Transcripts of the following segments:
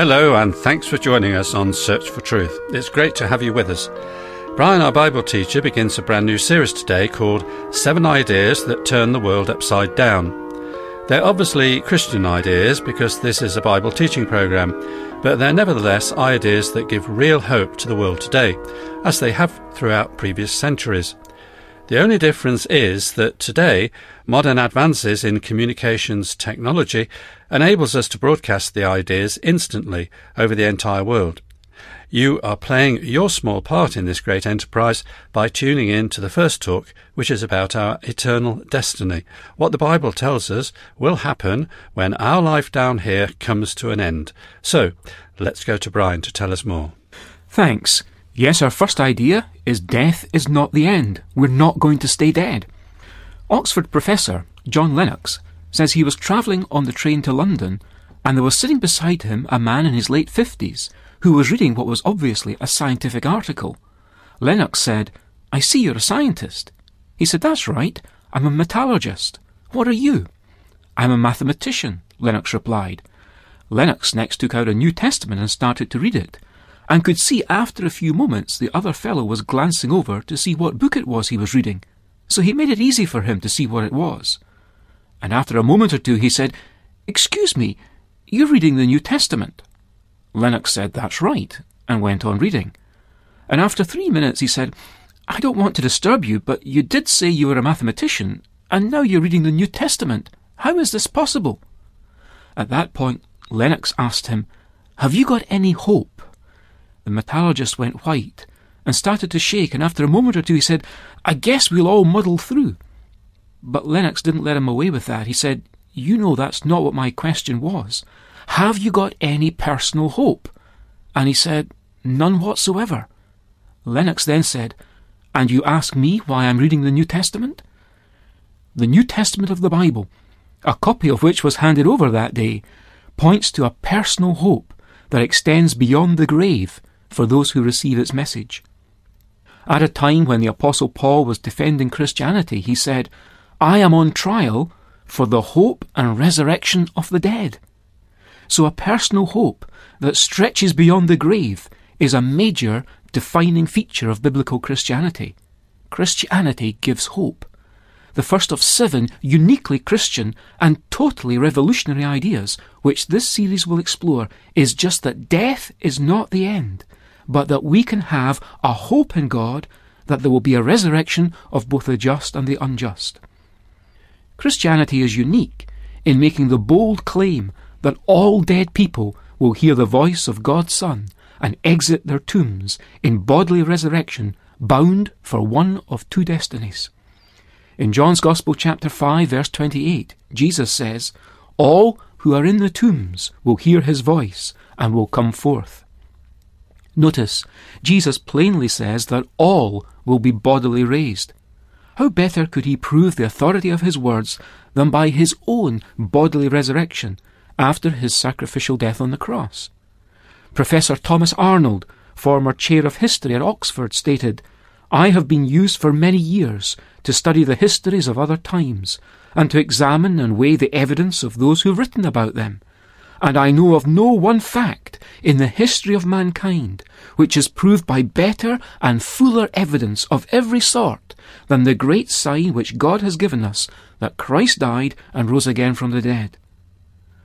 Hello, and thanks for joining us on Search for Truth. It's great to have you with us. Brian, our Bible teacher, begins a brand new series today called Seven Ideas That Turn the World Upside Down. They're obviously Christian ideas because this is a Bible teaching program, but they're nevertheless ideas that give real hope to the world today, as they have throughout previous centuries. The only difference is that today, modern advances in communications technology enables us to broadcast the ideas instantly over the entire world. You are playing your small part in this great enterprise by tuning in to the first talk, which is about our eternal destiny. What the Bible tells us will happen when our life down here comes to an end. So, let's go to Brian to tell us more. Thanks. Yes, our first idea is death is not the end. We're not going to stay dead. Oxford professor John Lennox says he was travelling on the train to London and there was sitting beside him a man in his late fifties who was reading what was obviously a scientific article. Lennox said, I see you're a scientist. He said, That's right. I'm a metallurgist. What are you? I'm a mathematician, Lennox replied. Lennox next took out a New Testament and started to read it and could see after a few moments the other fellow was glancing over to see what book it was he was reading, so he made it easy for him to see what it was. And after a moment or two he said, Excuse me, you're reading the New Testament. Lennox said, That's right, and went on reading. And after three minutes he said, I don't want to disturb you, but you did say you were a mathematician, and now you're reading the New Testament. How is this possible? At that point, Lennox asked him, Have you got any hope? The metallurgist went white and started to shake, and after a moment or two he said, I guess we'll all muddle through. But Lennox didn't let him away with that. He said, You know that's not what my question was. Have you got any personal hope? And he said, None whatsoever. Lennox then said, And you ask me why I'm reading the New Testament? The New Testament of the Bible, a copy of which was handed over that day, points to a personal hope that extends beyond the grave for those who receive its message. At a time when the Apostle Paul was defending Christianity, he said, I am on trial for the hope and resurrection of the dead. So a personal hope that stretches beyond the grave is a major defining feature of biblical Christianity. Christianity gives hope. The first of seven uniquely Christian and totally revolutionary ideas which this series will explore is just that death is not the end, but that we can have a hope in God that there will be a resurrection of both the just and the unjust. Christianity is unique in making the bold claim that all dead people will hear the voice of God's Son and exit their tombs in bodily resurrection, bound for one of two destinies. In John's Gospel, chapter 5, verse 28, Jesus says, All who are in the tombs will hear his voice and will come forth. Notice, Jesus plainly says that all will be bodily raised. How better could he prove the authority of his words than by his own bodily resurrection after his sacrificial death on the cross? Professor Thomas Arnold, former chair of history at Oxford, stated, I have been used for many years to study the histories of other times and to examine and weigh the evidence of those who have written about them and I know of no one fact in the history of mankind which is proved by better and fuller evidence of every sort than the great sign which God has given us that Christ died and rose again from the dead.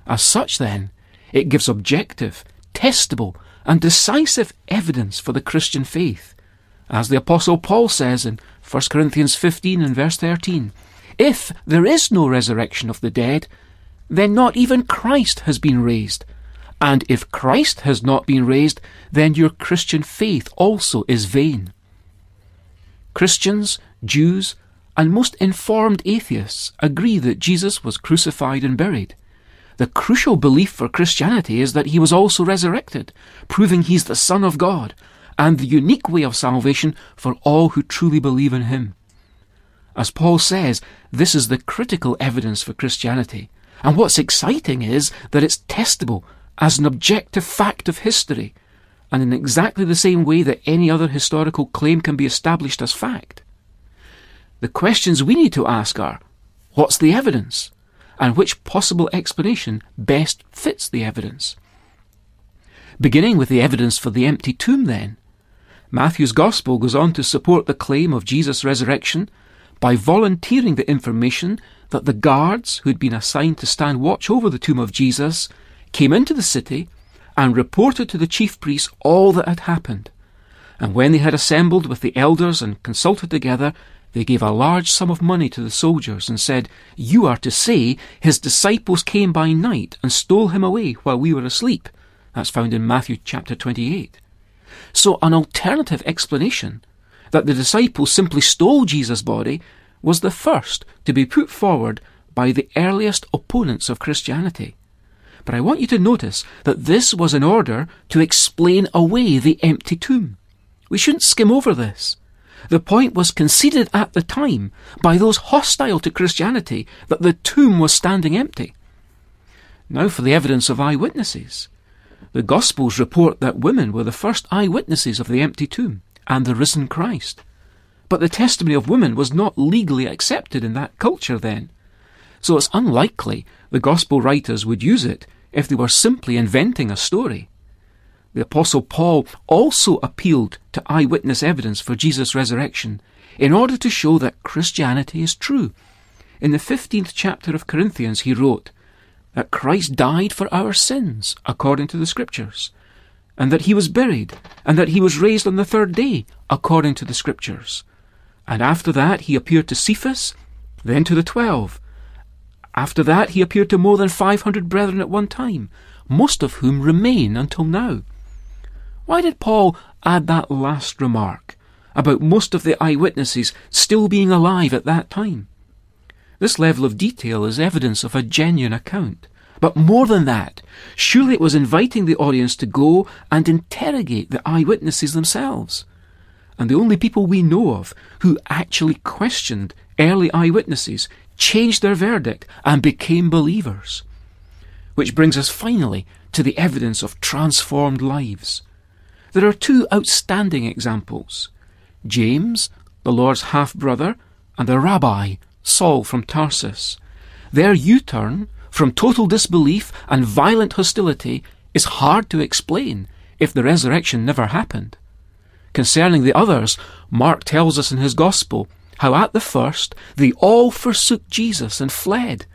As such, then, it gives objective, testable, and decisive evidence for the Christian faith. As the Apostle Paul says in 1 Corinthians 15 and verse 13, If there is no resurrection of the dead, then not even Christ has been raised. And if Christ has not been raised, then your Christian faith also is vain. Christians, Jews, and most informed atheists agree that Jesus was crucified and buried. The crucial belief for Christianity is that he was also resurrected, proving he's the Son of God, and the unique way of salvation for all who truly believe in him. As Paul says, this is the critical evidence for Christianity, and what's exciting is that it's testable as an objective fact of history, and in exactly the same way that any other historical claim can be established as fact. The questions we need to ask are what's the evidence? And which possible explanation best fits the evidence? Beginning with the evidence for the empty tomb, then. Matthew's Gospel goes on to support the claim of Jesus' resurrection by volunteering the information that the guards who'd been assigned to stand watch over the tomb of Jesus came into the city and reported to the chief priests all that had happened. And when they had assembled with the elders and consulted together, they gave a large sum of money to the soldiers and said, You are to say, His disciples came by night and stole him away while we were asleep. That's found in Matthew chapter 28. So, an alternative explanation that the disciples simply stole Jesus' body was the first to be put forward by the earliest opponents of Christianity. But I want you to notice that this was in order to explain away the empty tomb. We shouldn't skim over this. The point was conceded at the time by those hostile to Christianity that the tomb was standing empty. Now for the evidence of eyewitnesses. The Gospels report that women were the first eyewitnesses of the empty tomb and the risen Christ. But the testimony of women was not legally accepted in that culture then. So it's unlikely the Gospel writers would use it if they were simply inventing a story. The Apostle Paul also appealed to eyewitness evidence for Jesus' resurrection in order to show that Christianity is true. In the 15th chapter of Corinthians, he wrote that Christ died for our sins, according to the Scriptures, and that he was buried, and that he was raised on the third day, according to the Scriptures. And after that, he appeared to Cephas, then to the twelve. After that, he appeared to more than 500 brethren at one time, most of whom remain until now. Why did Paul add that last remark about most of the eyewitnesses still being alive at that time? This level of detail is evidence of a genuine account. But more than that, surely it was inviting the audience to go and interrogate the eyewitnesses themselves. And the only people we know of who actually questioned early eyewitnesses changed their verdict and became believers. Which brings us finally to the evidence of transformed lives. There are two outstanding examples James, the Lord's half brother, and the rabbi, Saul from Tarsus. Their U turn from total disbelief and violent hostility is hard to explain if the resurrection never happened. Concerning the others, Mark tells us in his Gospel how at the first they all forsook Jesus and fled.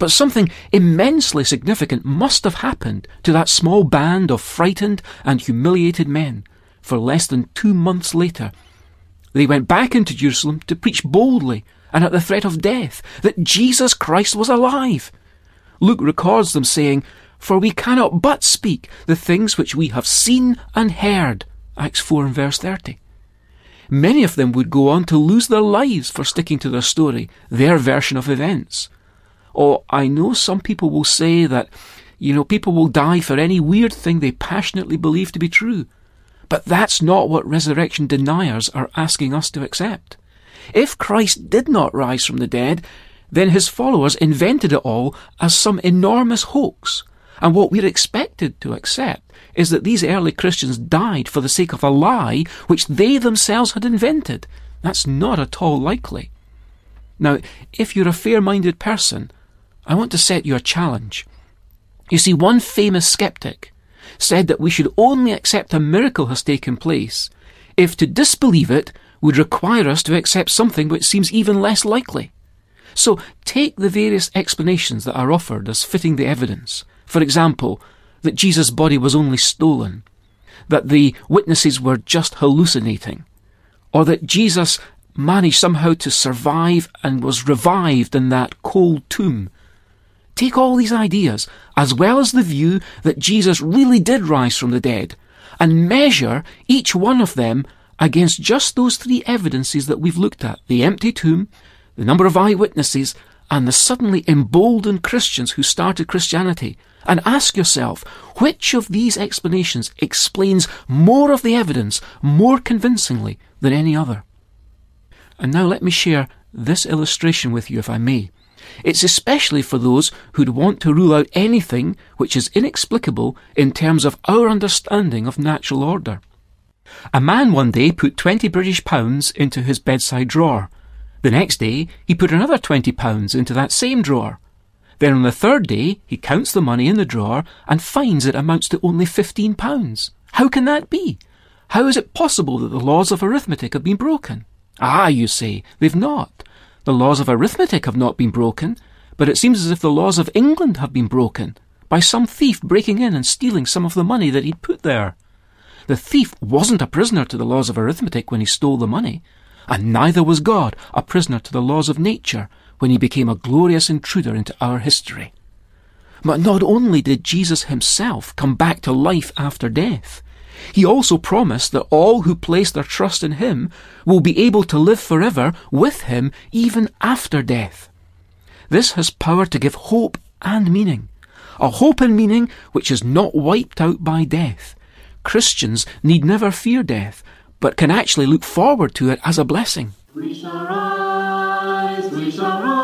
But something immensely significant must have happened to that small band of frightened and humiliated men, for less than two months later. They went back into Jerusalem to preach boldly and at the threat of death that Jesus Christ was alive. Luke records them saying, For we cannot but speak the things which we have seen and heard. Acts 4 and verse 30. Many of them would go on to lose their lives for sticking to their story, their version of events. Or I know some people will say that, you know, people will die for any weird thing they passionately believe to be true. But that's not what resurrection deniers are asking us to accept. If Christ did not rise from the dead, then his followers invented it all as some enormous hoax. And what we're expected to accept is that these early Christians died for the sake of a lie which they themselves had invented. That's not at all likely. Now, if you're a fair minded person, I want to set you a challenge. You see, one famous skeptic said that we should only accept a miracle has taken place if to disbelieve it would require us to accept something which seems even less likely. So take the various explanations that are offered as fitting the evidence. For example, that Jesus' body was only stolen, that the witnesses were just hallucinating, or that Jesus managed somehow to survive and was revived in that cold tomb Take all these ideas, as well as the view that Jesus really did rise from the dead, and measure each one of them against just those three evidences that we've looked at the empty tomb, the number of eyewitnesses, and the suddenly emboldened Christians who started Christianity, and ask yourself which of these explanations explains more of the evidence more convincingly than any other. And now let me share this illustration with you, if I may. It's especially for those who'd want to rule out anything which is inexplicable in terms of our understanding of natural order. A man one day put twenty British pounds into his bedside drawer. The next day he put another twenty pounds into that same drawer. Then on the third day, he counts the money in the drawer and finds it amounts to only fifteen pounds. How can that be? How is it possible that the laws of arithmetic have been broken? Ah, you say, they've not. The laws of arithmetic have not been broken, but it seems as if the laws of England have been broken by some thief breaking in and stealing some of the money that he'd put there. The thief wasn't a prisoner to the laws of arithmetic when he stole the money, and neither was God a prisoner to the laws of nature when he became a glorious intruder into our history. But not only did Jesus himself come back to life after death, he also promised that all who place their trust in him will be able to live forever with him even after death. This has power to give hope and meaning, a hope and meaning which is not wiped out by death. Christians need never fear death, but can actually look forward to it as a blessing. We shall rise, we shall rise,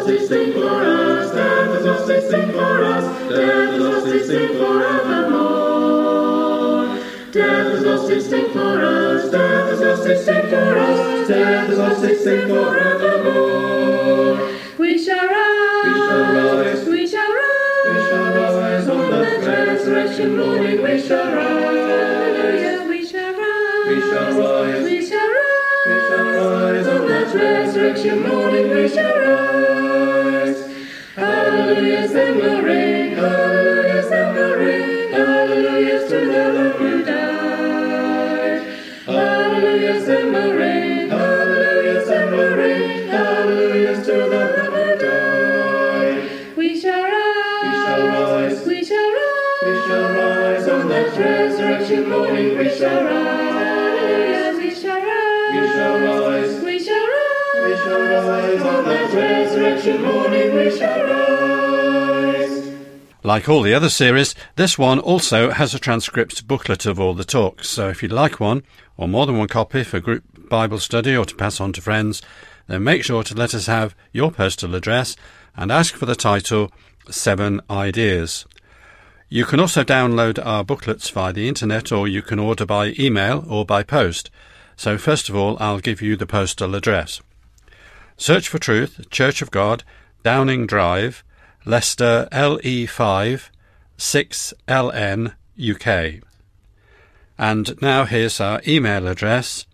Lost sting for us, death has lost its sting for us, death has lost its sting forevermore. Death has lost its sting for us, death has lost its sting for us, death has lost its sting forevermore. We shall rise, we shall rise, we shall rise, we shall rise on that resurrection morning. We shall rise, we shall rise, we shall rise, we shall rise, we shall rise on that resurrection morning. We shall rise. Hallelujah, sing hallelujah, sing hallelujah to the Lamb who died. Hallelujah, sing hallelujah, sing hallelujah to the Lamb who died. We shall rise, we shall rise, we shall rise, we shall rise on that resurrection morning. We shall rise, we shall rise, we shall rise, we shall rise, we shall rise on that resurrection morning. We shall rise. Like all the other series, this one also has a transcript booklet of all the talks. So if you'd like one, or more than one copy for group Bible study or to pass on to friends, then make sure to let us have your postal address and ask for the title Seven Ideas. You can also download our booklets via the internet or you can order by email or by post. So first of all, I'll give you the postal address. Search for Truth, Church of God, Downing Drive, Leicester LE5 6LN UK. And now here's our email address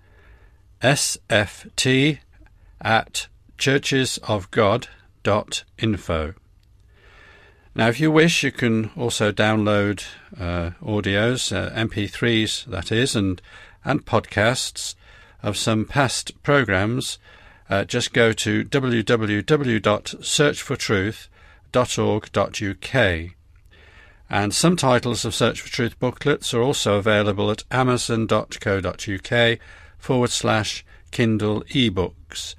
sft at churchesofgod.info. Now, if you wish, you can also download uh, audios, uh, MP3s, that is, and, and podcasts of some past programs. Uh, just go to www.searchfortruth.org.uk. And some titles of Search for Truth booklets are also available at amazon.co.uk forward slash Kindle ebooks.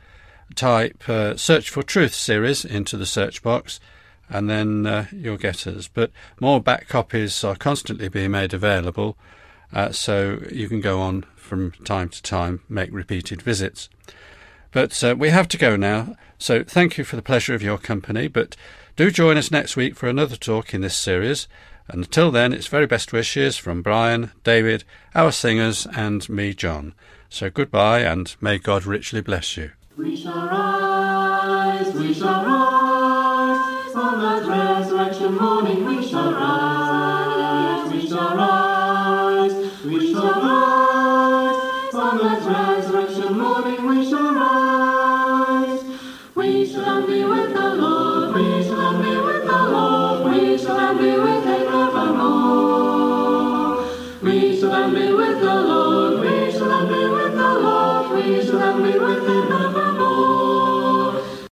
Type uh, Search for Truth series into the search box and then uh, you'll get us. But more back copies are constantly being made available, uh, so you can go on from time to time, make repeated visits. But uh, we have to go now, so thank you for the pleasure of your company. But do join us next week for another talk in this series. And until then, it's very best wishes from Brian, David, our singers, and me, John. So goodbye, and may God richly bless you. We shall rise, we shall rise, on that resurrection morning we shall rise,